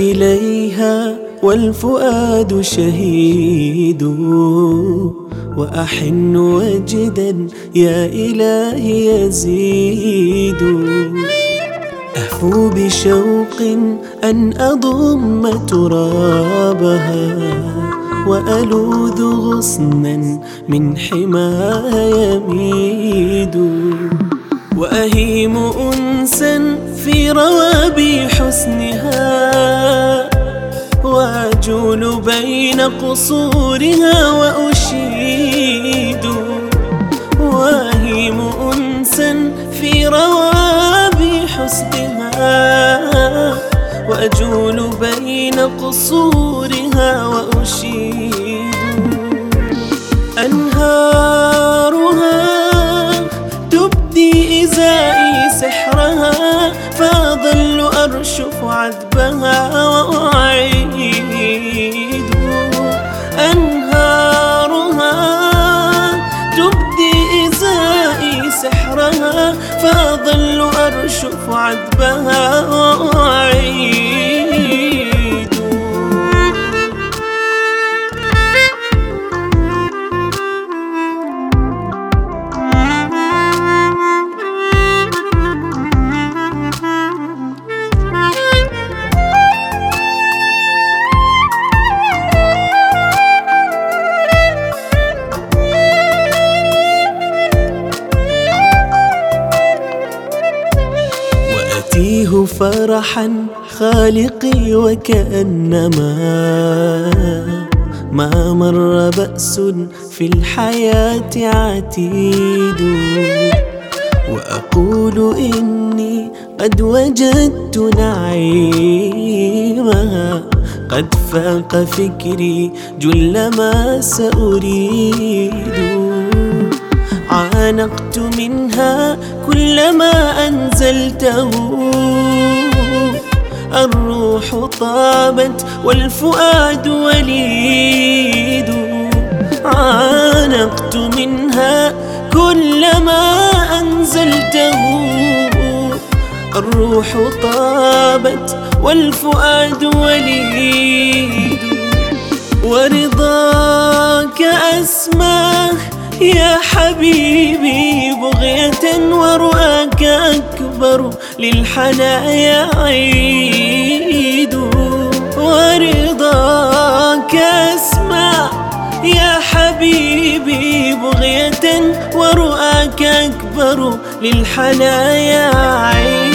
إليها والفؤاد شهيد. وأحن وجدا يا إلهي يزيد. أهفو بشوق أن أضم ترابها. وألوذ غصنا من حماها يميد. وأهيم أنسا في روابي حسنها. وأجول بين قصورها وأشيد وأهيم أنسا في روابي حسنها وأجول بين قصورها وأشيد أنهارها تبدي إزائي سحرها فأظل أرشف عذبها وأعيد فأظل أرشف عذبها. وأعيد فرحا خالقي وكأنما ما مر بأس في الحياة عتيد. وأقول إني قد وجدت نعيمها قد فاق فكري جل ما سأريد. عانقت منها كل ما أنزلته. الروح طابت والفؤاد وليد. عانقت منها كل ما أنزلته. الروح طابت والفؤاد وليد. ورضاك أسماه يا حبيبي بغية ورؤاك أكبر للحنايا عيد. ورضاك أسمع يا حبيبي بغية ورؤاك أكبر للحنايا عيد.